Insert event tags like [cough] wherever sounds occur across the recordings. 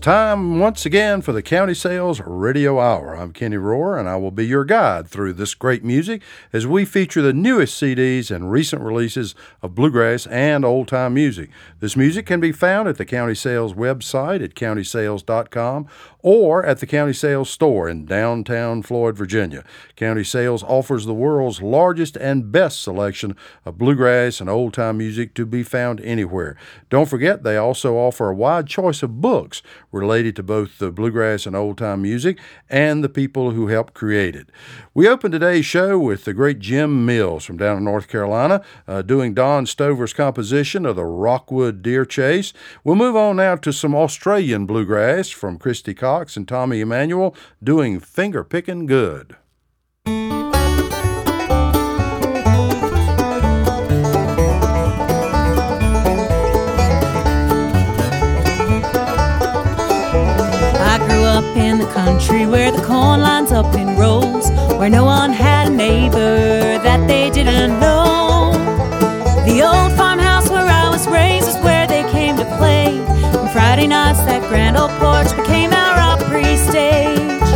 time once again for the County Sales Radio Hour. I'm Kenny Rohr, and I will be your guide through this great music as we feature the newest CDs and recent releases of bluegrass and old time music. This music can be found at the County Sales website at countysales.com or at the County Sales store in downtown Floyd, Virginia. County Sales offers the world's largest and best selection of bluegrass and old time music to be found anywhere. Don't forget, they also offer a wide choice of books related to both the bluegrass and old time music and the people who helped create it. We open today's show with the great Jim Mills from down in North Carolina uh, doing Don Stover's composition of the Rockwood Deer Chase. We'll move on now to some Australian bluegrass from Christy Cox and Tommy Emmanuel doing Finger Pickin' Good. Country where the corn lines up in rows, where no one had a neighbor that they didn't know. The old farmhouse where I was raised is where they came to play. On Friday nights, that grand old porch became our Opry stage.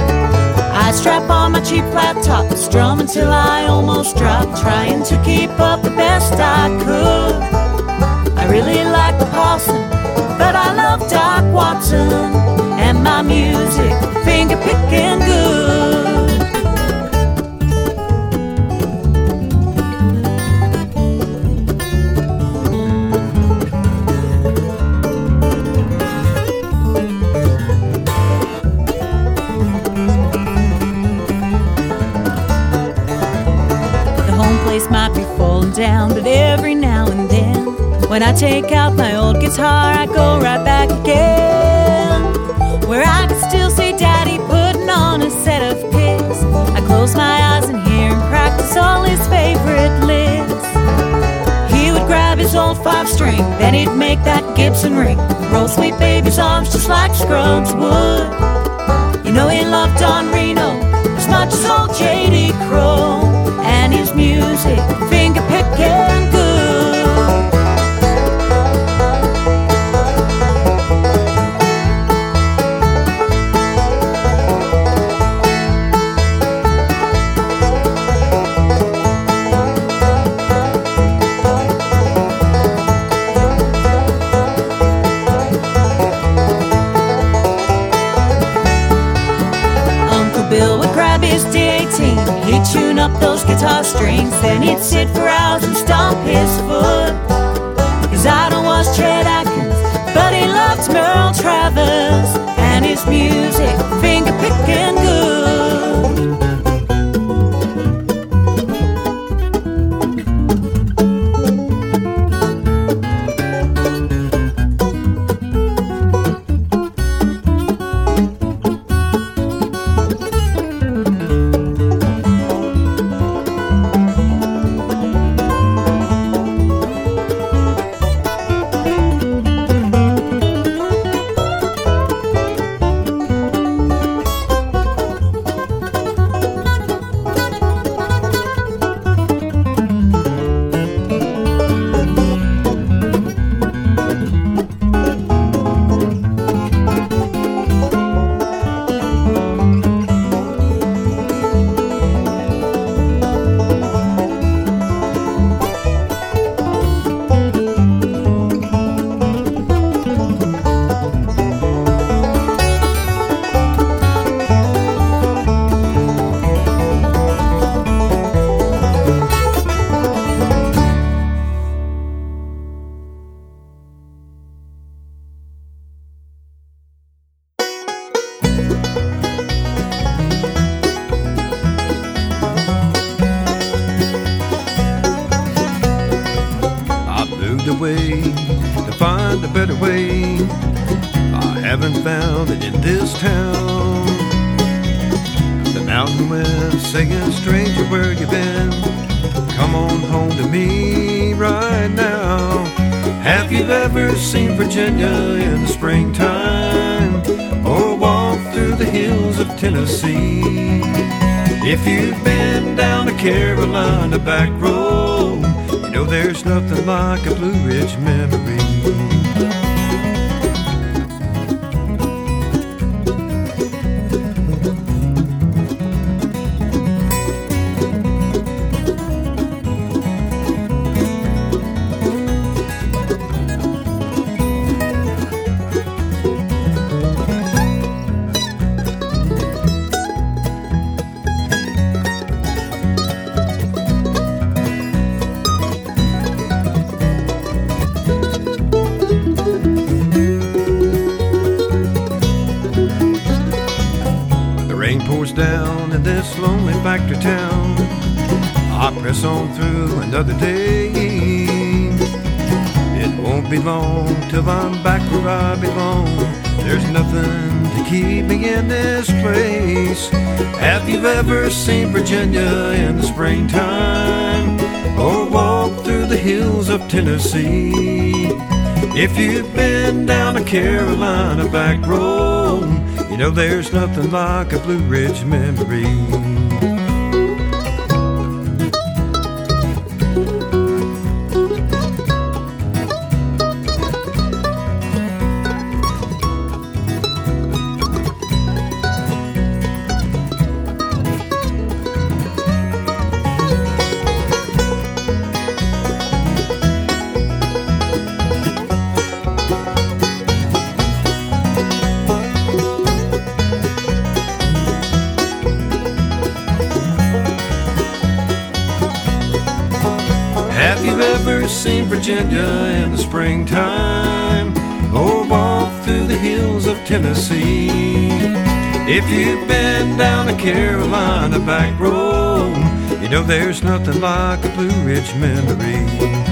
I'd strap on my cheap flat top strum until I almost drop, trying to keep up the best I could. I really like the parson, but I love Doc Watson my music, finger picking good. The home place might be falling down, but every now and then, when I take out my old guitar, I go right back again. I can still see Daddy putting on a set of picks. I close my eyes and hear him practice all his favorite licks. He would grab his old five string, then he'd make that Gibson ring. Roll sweet baby's arms just like Scruggs would. You know he loved Don Reno as much as old J.D. Crowe and his music, finger picking guitar strings, then he'd sit for hours and stomp his foot. His idol was Chet Atkins, but he loved Merle Travis and his music, ever seen Virginia in the springtime or walked through the hills of Tennessee. If you've been down a Carolina back road, you know there's nothing like a Blue Ridge memory. if you've been down the Carolina back road, you know there's nothing like a Blue Ridge memory.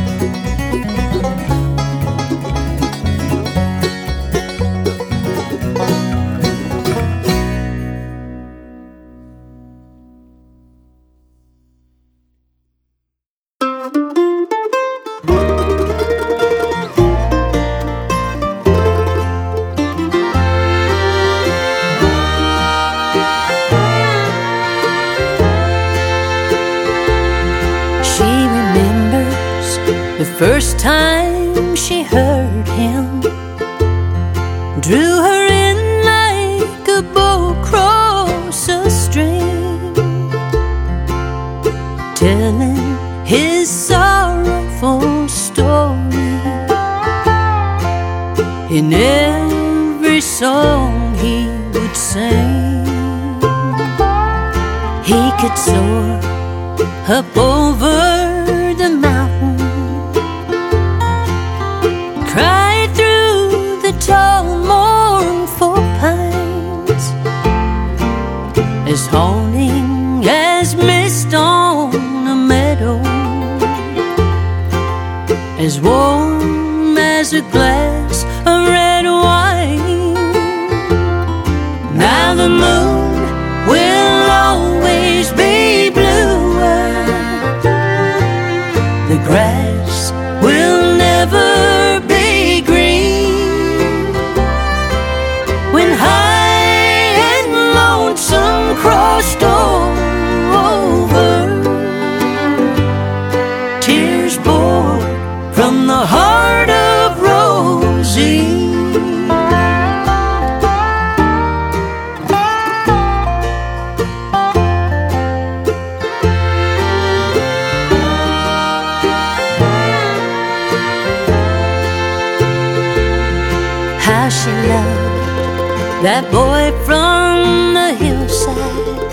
that boy from the hillside.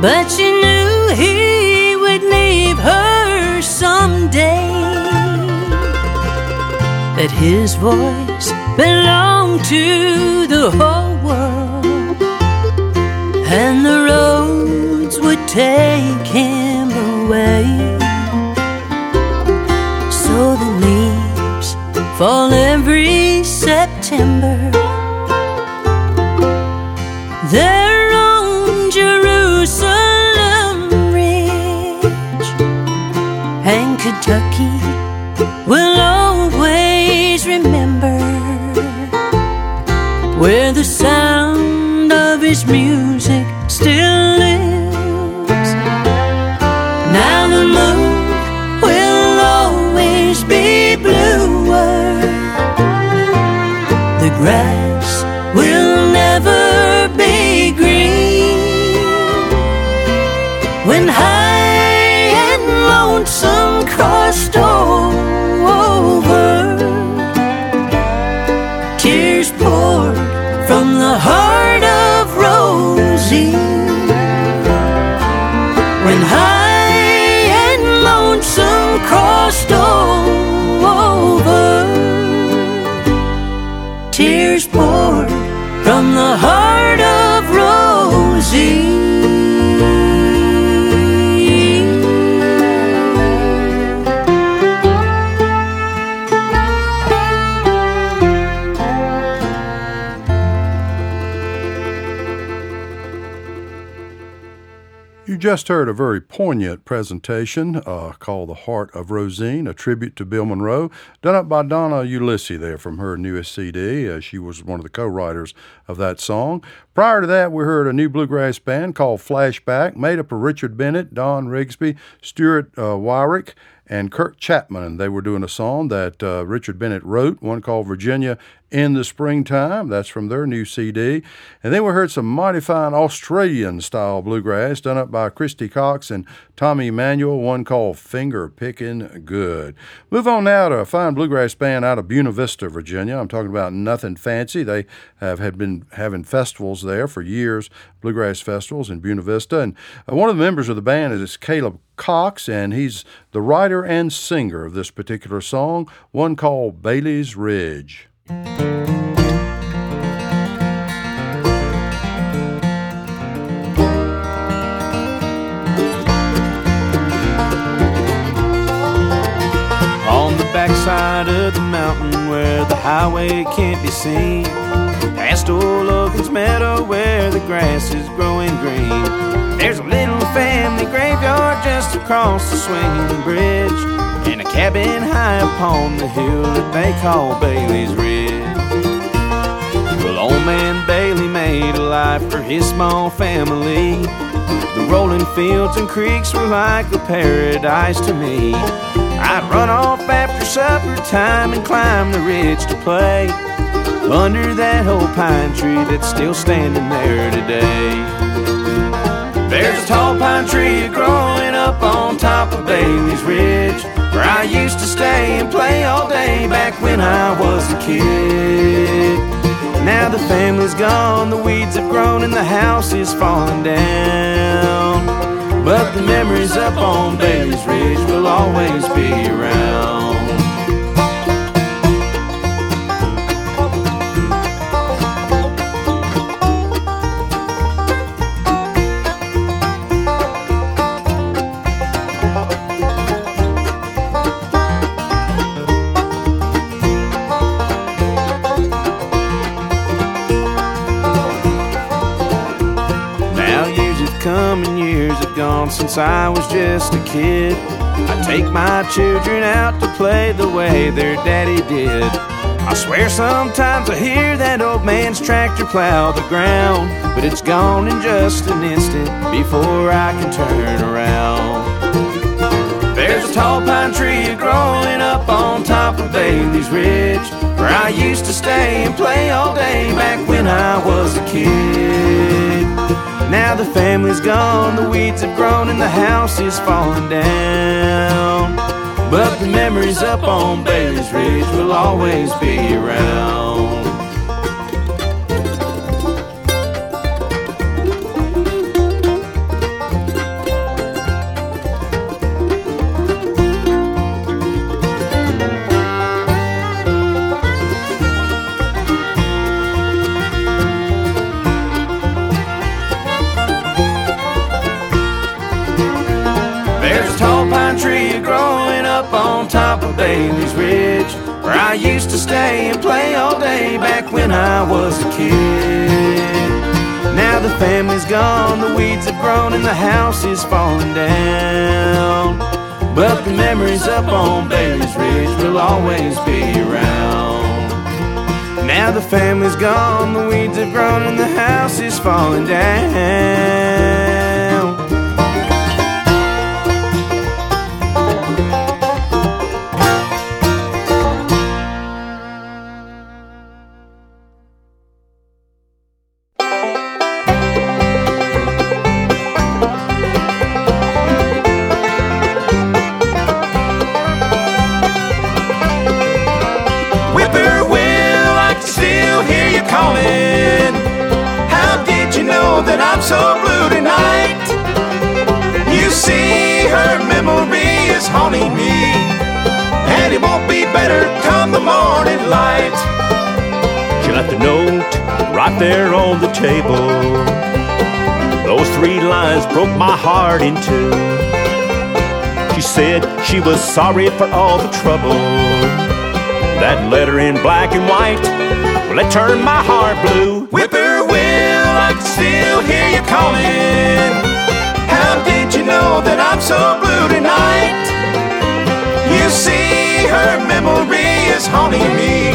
But she knew he would leave her someday. That his voice belonged to the whole world, and the roads would take him away. So the leaves fall. You just heard a very poignant presentation uh, called The Heart of Rosine, a tribute to Bill Monroe, done up by Donna Ulisse there from her newest CD. Uh, she was one of the co writers of that song. Prior to that, we heard a new bluegrass band called Flashback, made up of Richard Bennett, Don Rigsby, Stuart uh, Wyrick, and Kirk Chapman. They were doing a song that uh, Richard Bennett wrote, one called Virginia in the Springtime. That's from their new CD. And then we heard some mighty fine Australian style bluegrass done up by Christy Cox and Tommy Emmanuel, one called Finger Picking Good. Move on now to a fine bluegrass band out of Buena Vista, Virginia. I'm talking about Nothing Fancy. They have had been having festivals there for years, bluegrass festivals in Buena Vista. And uh, one of the members of the band is Caleb Cox, and he's the writer and singer of this particular song, one called Bailey's Ridge. On the backside of the mountain where the highway can't be seen. Past old Logan's meadow where the grass is growing green. There's a little family graveyard just across the swinging bridge. And a cabin high upon the hill that they call Bailey's Ridge. Well, old man Bailey made a life for his small family. The rolling fields and creeks were like a paradise to me. I'd run off after supper time and climb the ridge to play under that old pine tree that's still standing there today. There's a tall pine tree growing up on top of Bailey's Ridge where I used to stay and play all day back when I was a kid. Now the family's gone, the weeds have grown, and the house is falling down. But the memories up on Bailey's Ridge will always be around. Since I was just a kid. I take my children out to play the way their daddy did. I swear sometimes I hear that old man's tractor plow the ground, but it's gone in just an instant before I can turn around. There's a tall pine tree growing up on top of Bailey's Ridge where I used to stay and play all day back when I was a kid. Now the family's gone, the weeds have grown, and the house is falling down. But the memories up on Bailey's Ridge will always be around. Bailey's Ridge where I used to stay and play all day back when I was a kid. Now the family's gone, the weeds have grown, and the house is falling down. But the memories up on Bailey's Ridge will always be around. Now the family's gone, the weeds have grown, and the house is falling down. Table. Those three lines broke my heart in two. She said she was sorry for all the trouble. That letter in black and white, well, it turned my heart blue. Whippoorwill, I can still hear you calling. How did you know that I'm so blue tonight. You see, her memory is haunting me,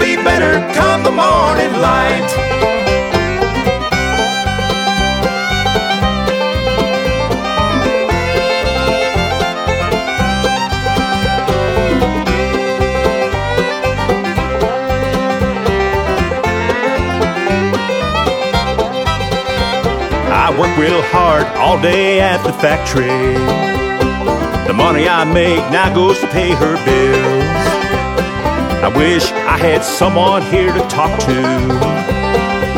be better come the morning light. I work real hard all day at the factory. The money I make now goes to pay her bills. I wish I had someone here to talk to.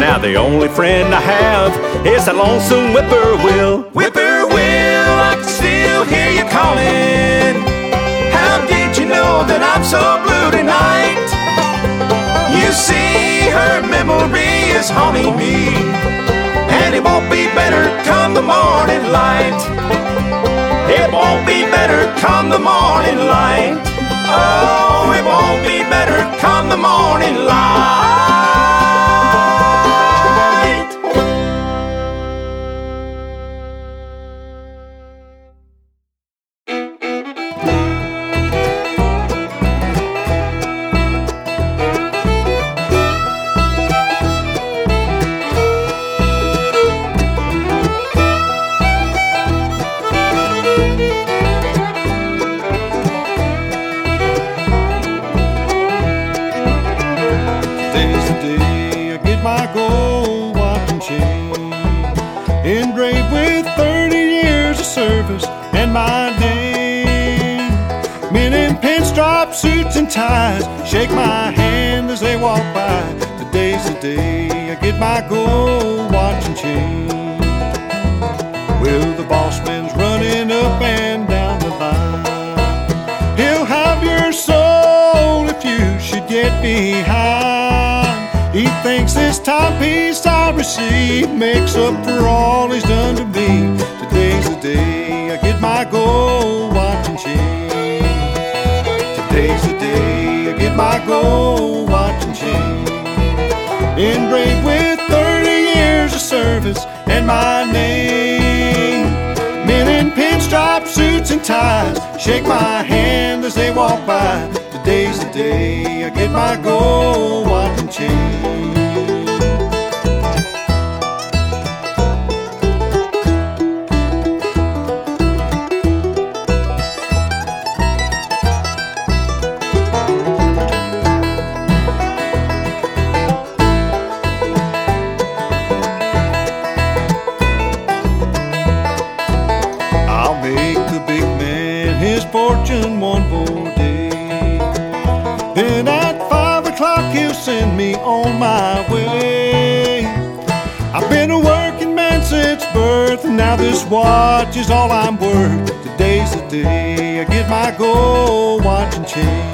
Now the only friend I have is that lonesome whippoorwill. Whippoorwill, I can still hear you calling. How did you know that I'm so blue tonight? You see, her memory is haunting me and it won't be better come the morning light. It won't be better come the morning light. Oh, it won't be better come the morning light. Ties shake my hand as they walk by. Today's the day I get my gold watch and chain. Well, the boss man's running up and down the line. He'll have your soul if you should get behind. He thinks this timepiece I receive makes up for all he's done to me. Today's the day I get my gold my gold watch and chain. Engraved with 30 years of service and my name. Men in pinstripe suits and ties shake my hand as they walk by. Today's the day I get my gold watch and chain. Day I get my gold watch and chain.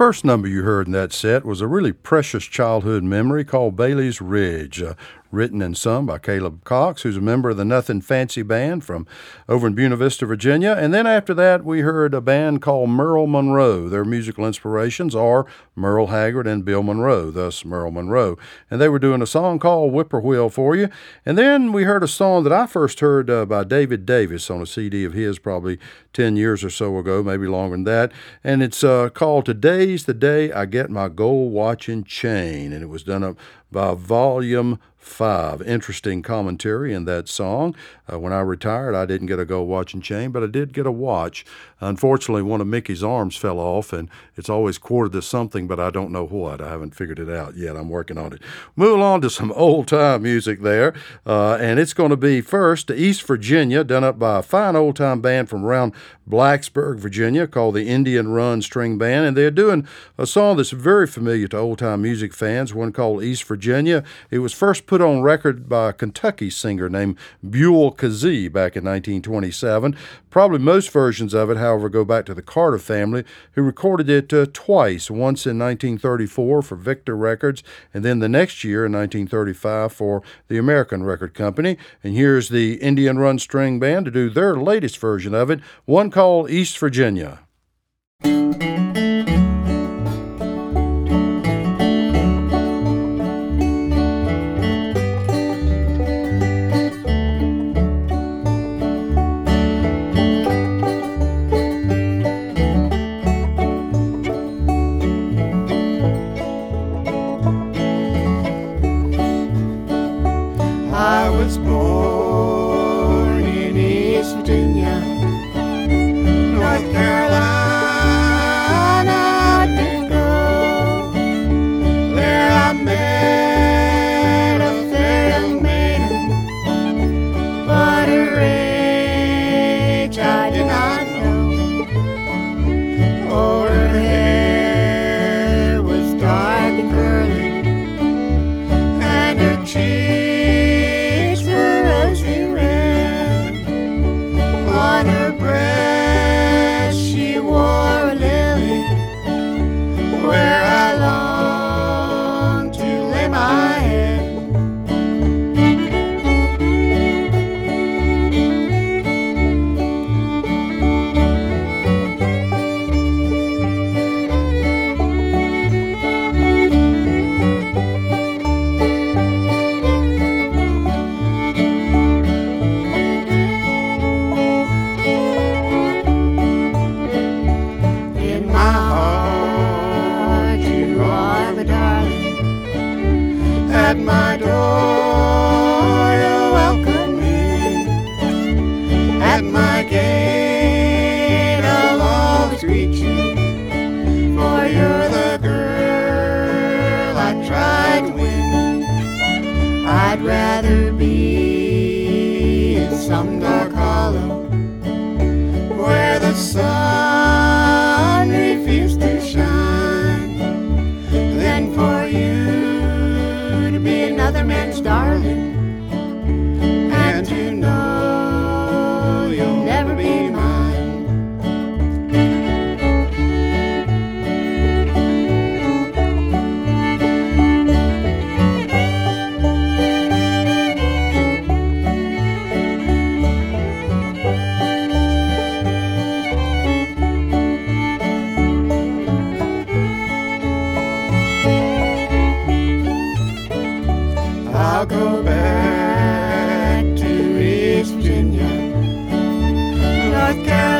First number you heard in that set was a really precious childhood memory called Bailey's Ridge, uh, written and sung by Caleb Cox, who's a member of the Nothing Fancy Band from over in Buena Vista, Virginia. And then after that, we heard a band called Merle Monroe. Their musical inspirations are Merle Haggard and Bill Monroe, thus Merle Monroe. And they were doing a song called Whippoorwill for you. And then we heard a song that I first heard uh, by David Davis on a CD of his probably 10 years or so ago, maybe longer than that. And it's uh, called Today's the Day I Get My Gold Watch and Chain. And it was done up by Volume Five. Interesting commentary in that song. Uh, when I retired, I didn't get a gold watch and chain, but I did get a watch. Unfortunately, one of Mickey's arms fell off, and it's always quartered to something, but I don't know what. I haven't figured it out yet. I'm working on it. Move on to some [laughs] old time music there, uh, and it's going to be first East Virginia, done up by a fine old time band from around Blacksburg, Virginia, called the Indian Run String Band, and they're doing a song that's very familiar to old time music fans, one called East Virginia. It was first put on record by a Kentucky singer named Buell Kazee back in 1927. Probably most versions of it, however, go back to the Carter family, who recorded it uh, twice, once in 1934 for Victor Records, and then the next year in 1935 for the American Record Company. And here's the Indian Run String Band to do their latest version of it, one called East Virginia. podcast.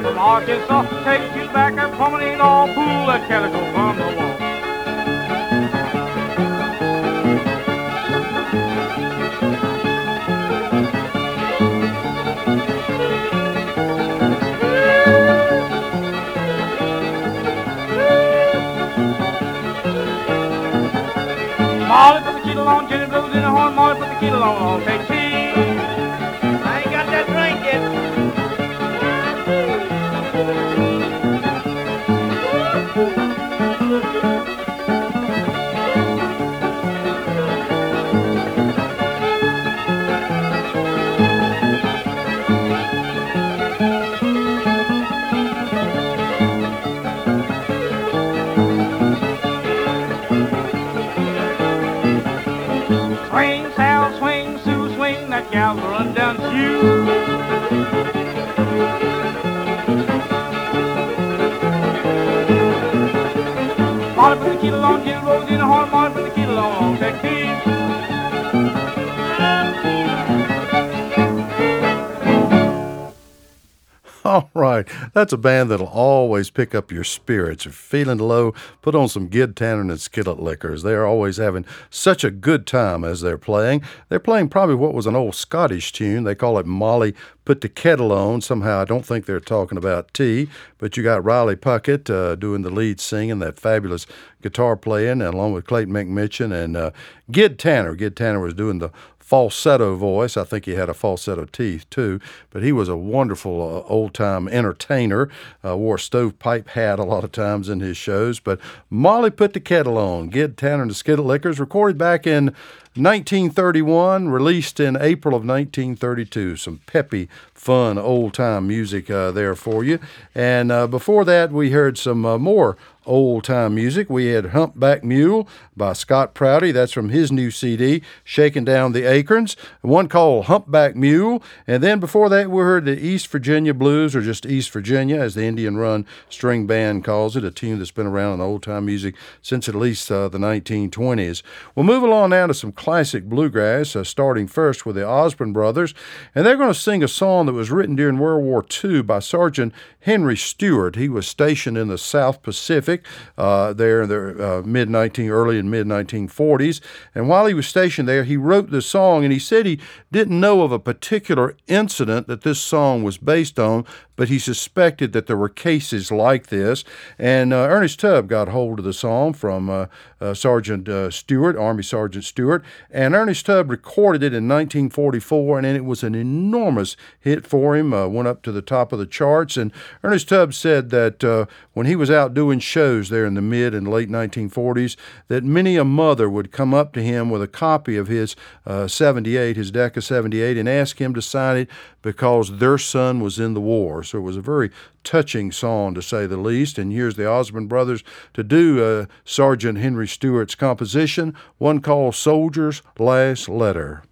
Gal from Arkansas. Take you back that promenade all pull that calico from the wall. Molly put the kettle on, Jenny blows in the horn, Molly put the kettle on, I'll Put the on, Jenny Rose in the That's a band that'll always pick up your spirits. If you're feeling low, put on some Gid Tanner and Skillet Lickers. They're always having such a good time as they're playing. They're playing probably what was an old Scottish tune. They call it Molly Put the Kettle On. Somehow I don't think they're talking about tea, but you got Riley Puckett uh, doing the lead singing, that fabulous guitar playing, along with Clayton McMichen and uh, Gid Tanner. Gid Tanner was doing the falsetto voice. I think he had a falsetto teeth too, but he was a wonderful uh, old time entertainer. Uh, wore a stovepipe hat a lot of times in his shows. But Molly put the kettle on. Gid Tanner and the Skillet Lickers, recorded back in 1931, released in April of 1932. Some peppy, fun, old time music uh, there for you. And uh, before that, we heard some uh, more old time music. We had Humpback Mule by Scott Prouty. That's from his new CD, Shaking Down the Acorns. One called Humpback Mule. And then before that, we heard the East Virginia Blues, or just East Virginia, as the Indian Run String Band calls it, a tune that's been around in old time music since at least uh, the 1920s. We'll move along now to some classic bluegrass, uh, starting first with the Osborne Brothers. And they're going to sing a song that was written during World War II by Sergeant Henry Stewart. He was stationed in the South Pacific uh, there in the uh, mid 19 early and mid 1940s. And while he was stationed there, he wrote this song, and he said he didn't know of a particular incident that this song was based on, but he suspected that there were cases like this. And uh, Ernest Tubb got hold of the song from uh, uh, Sergeant uh, Stewart, Army Sergeant Stewart, and Ernest Tubb recorded it in 1944, and it was an enormous hit for him. Uh, went up to the top of the charts, and Ernest Tubb said that uh, when he was out doing shows there in the mid and late 1940s, that many a mother would come up to him with a copy of his uh, 78, his Decca 78, and ask him to sign it because their son was in the war. So it was a very touching song, to say the least. And here's the Osborne Brothers to do uh, Sergeant Henry Stewart's composition, one called Soldier's Last Letter.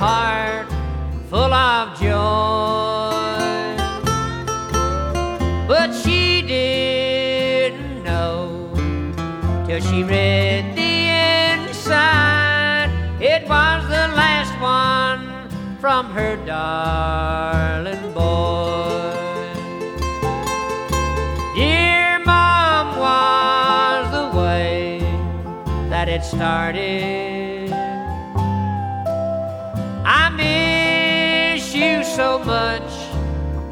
heart full of joy. But she didn't know till she read the inside. It was the last one from her darling boy. Dear Mom was the way that it started.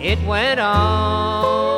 it went on.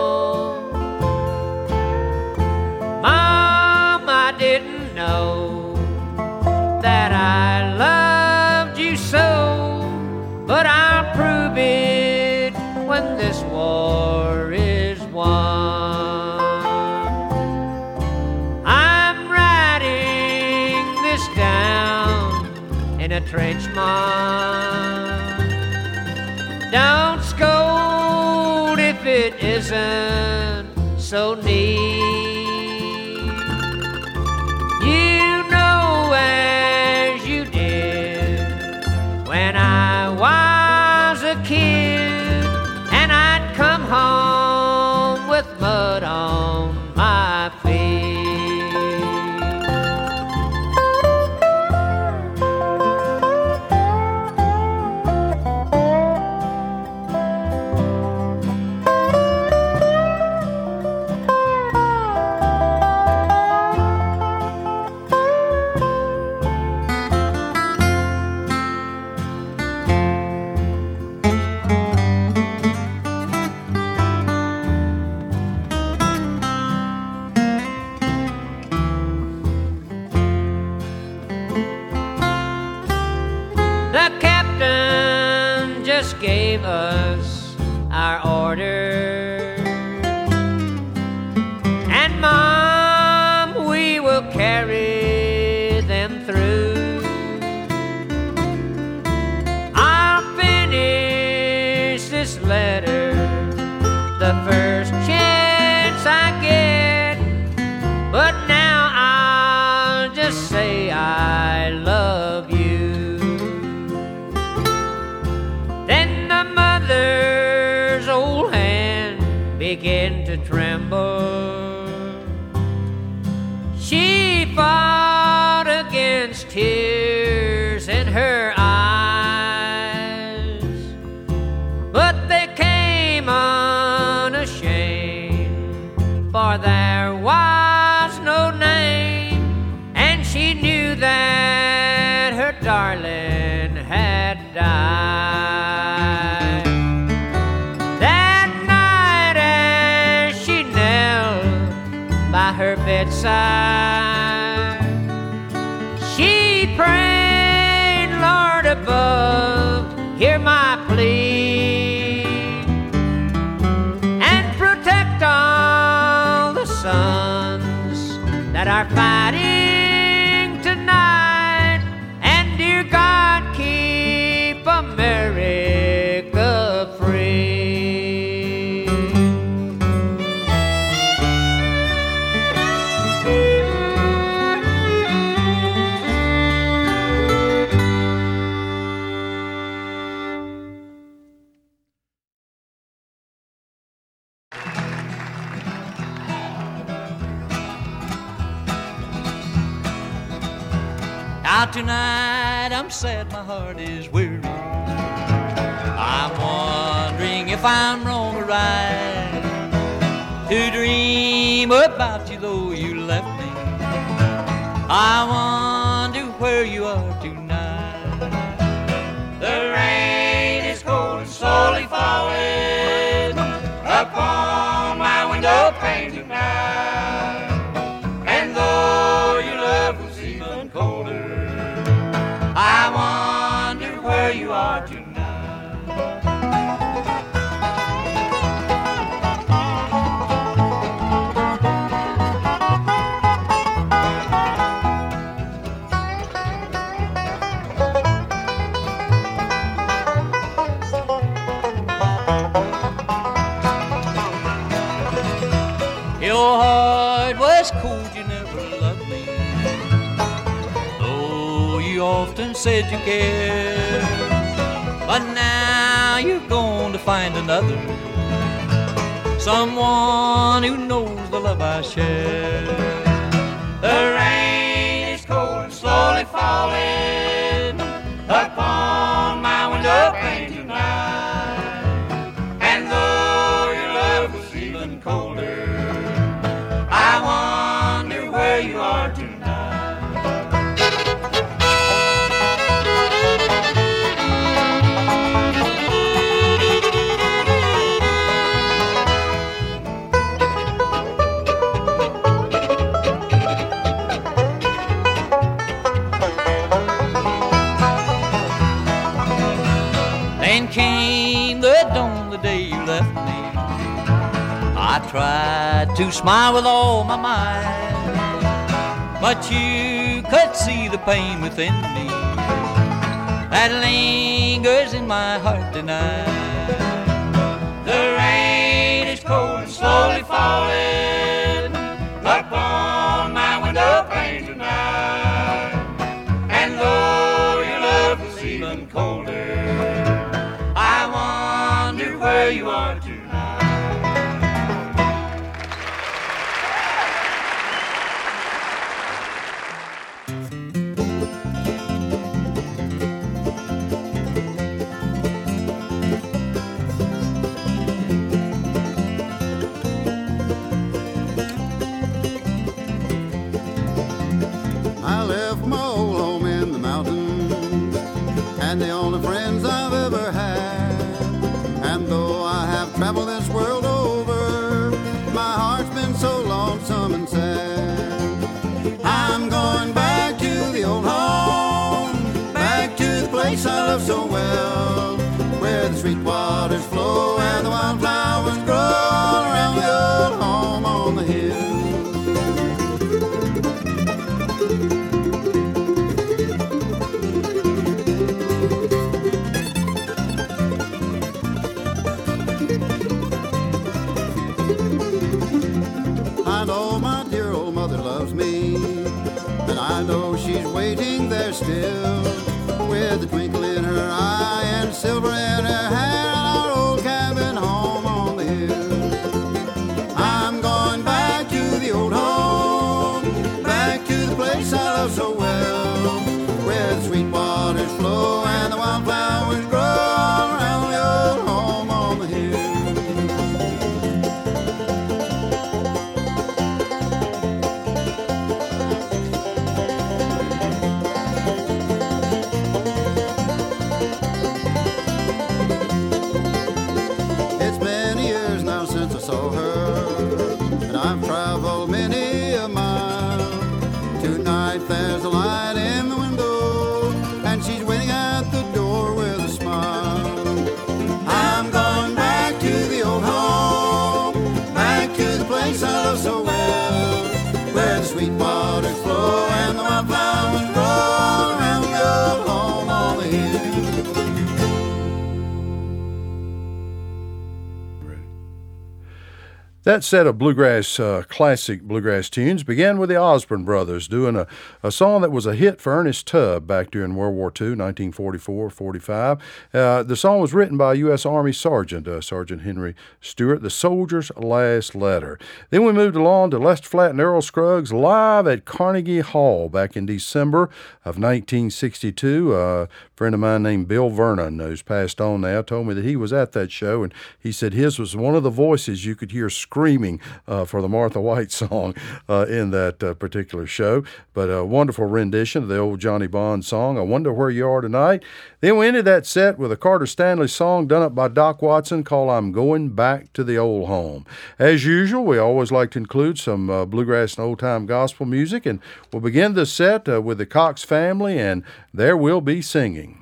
daylight. Now tonight I'm sad, my heart is weary. I'm wondering if I'm wrong or right to dream about you though you left me. I wonder where you are said you cared. But now you're going to find another, someone who knows the love I share. There ain't and came the dawn the day you left me. I tried to smile with all my might, but you could see the pain within me that lingers in my heart tonight. The rain is cold and slowly falling. Place I That set of bluegrass, uh, classic bluegrass tunes began with the Osborne brothers doing a, a song that was a hit for Ernest Tubb back during World War II, 1944 45. Uh, the song was written by U.S. Army Sergeant, uh, Sergeant Henry Stewart, The Soldier's Last Letter. Then we moved along to Lester Flatt and Earl Scruggs live at Carnegie Hall back in December of 1962. Friend of mine named Bill Vernon, who's passed on now, told me that he was at that show and he said his was one of the voices you could hear screaming uh, for the Martha White [laughs] song uh, in that uh, particular show. But a wonderful rendition of the old Johnny Bond song, I Wonder Where You Are Tonight. Then we ended that set with a Carter Stanley song done up by Doc Watson called I'm Going Back to the Old Home. As usual, we always like to include some uh, bluegrass and old time gospel music, and we'll begin the set uh, with the Cox family and There Will Be Singing.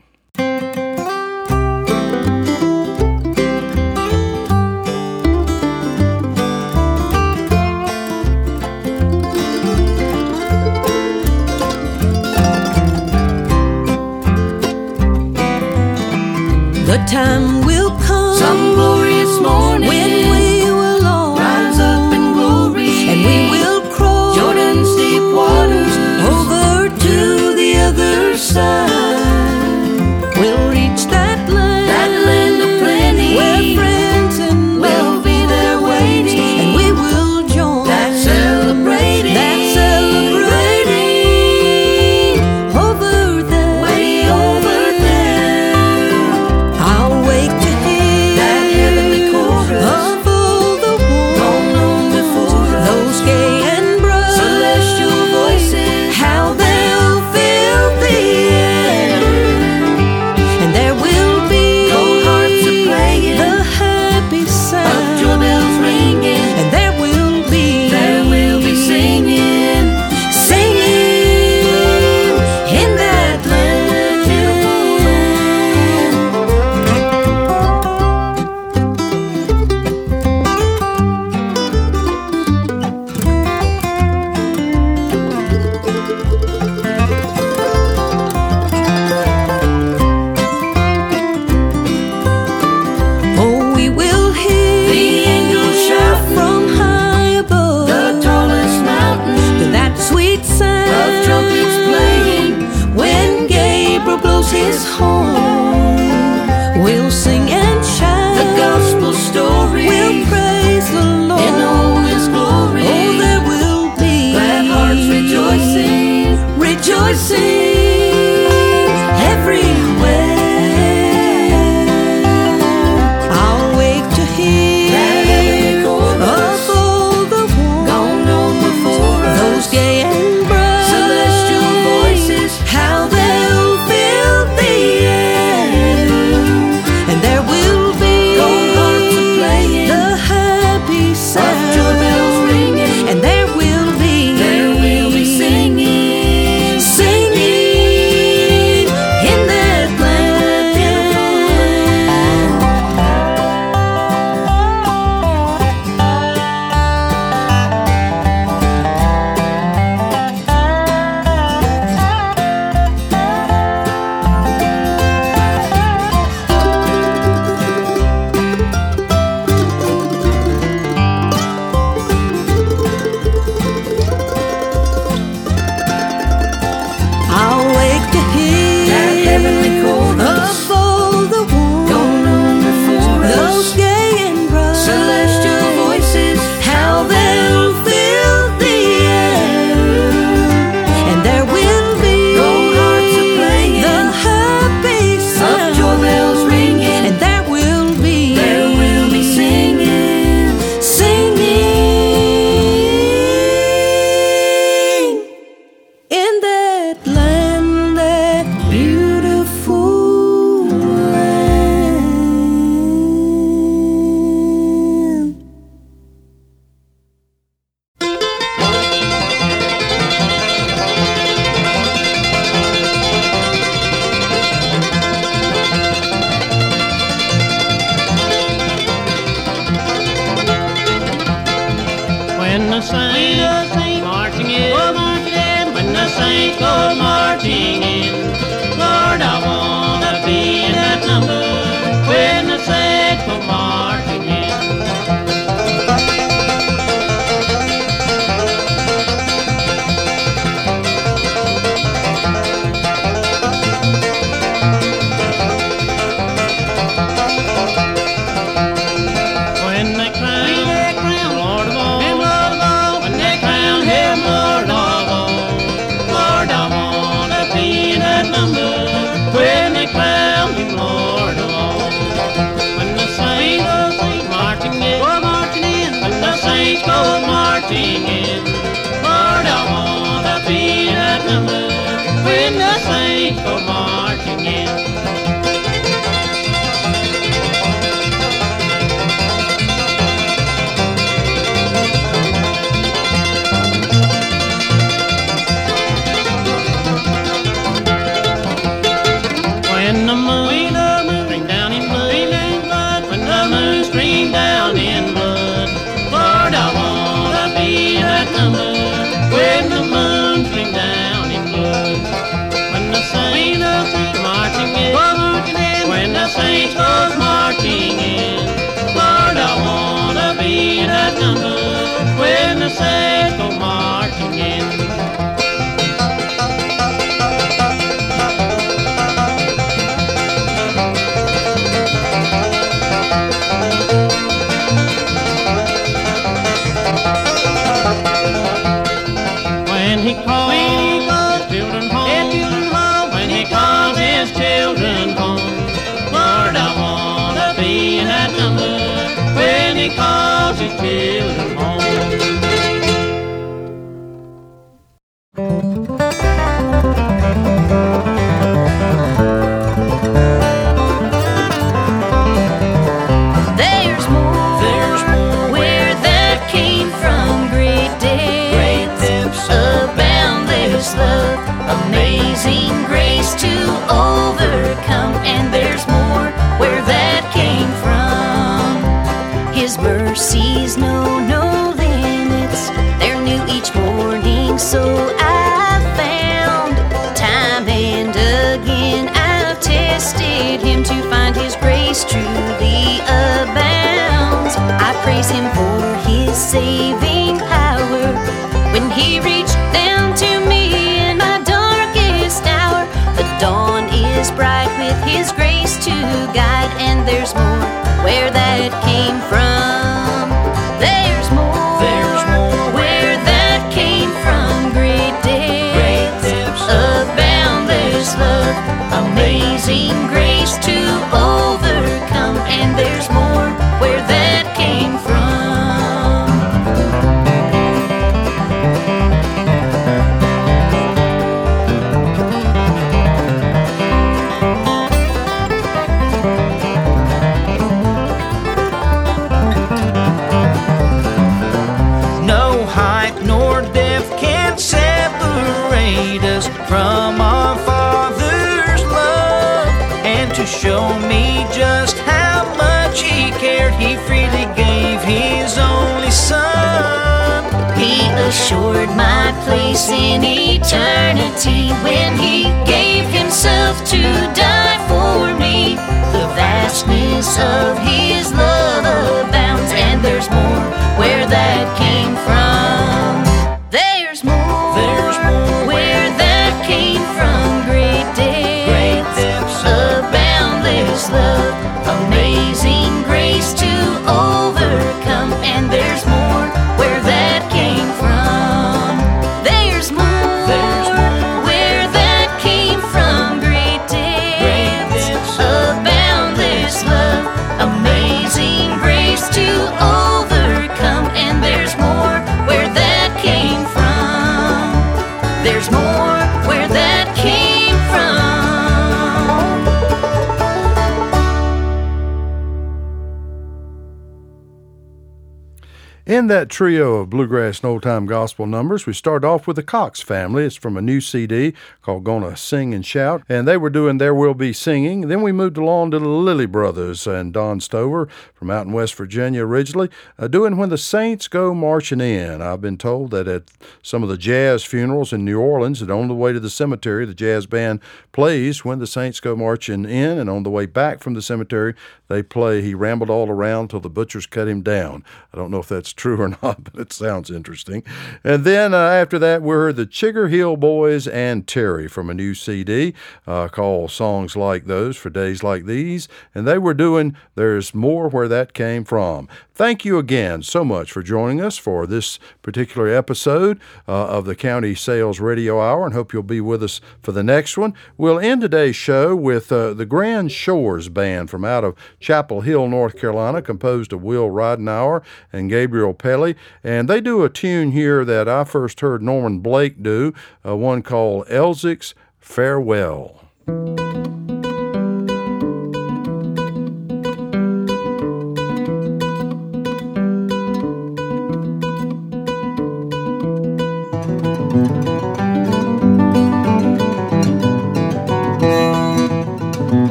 In that trio of bluegrass and old time gospel numbers, we start off with the Cox family. It's from a new CD called Gonna Sing and Shout, and they were doing There Will Be Singing. Then we moved along to the Lilly Brothers and Don Stover from out in West Virginia originally, uh, doing When the Saints Go Marching In. I've been told that at some of the jazz funerals in New Orleans, that on the way to the cemetery, the jazz band plays When the Saints Go Marching In, and on the way back from the cemetery, they play He Rambled All Around Till the Butchers Cut Him Down. I don't know if that's true or [laughs] not, but it sounds interesting. And then uh, after that, we heard the Chigger Hill Boys and Terri from a new CD uh, called Songs Like Those for Days Like These. And they were doing There's More Where That Came From. Thank you again so much for joining us for this particular episode uh, of the County Sales Radio Hour and hope you'll be with us for the next one. We'll end today's show with uh, the Grand Shores Band from out of Chapel Hill, North Carolina, composed of Will Ridenauer and Gabriel Pelly. And they do a tune here that I first heard Norman Blake do, uh, one called Elzic's Farewell.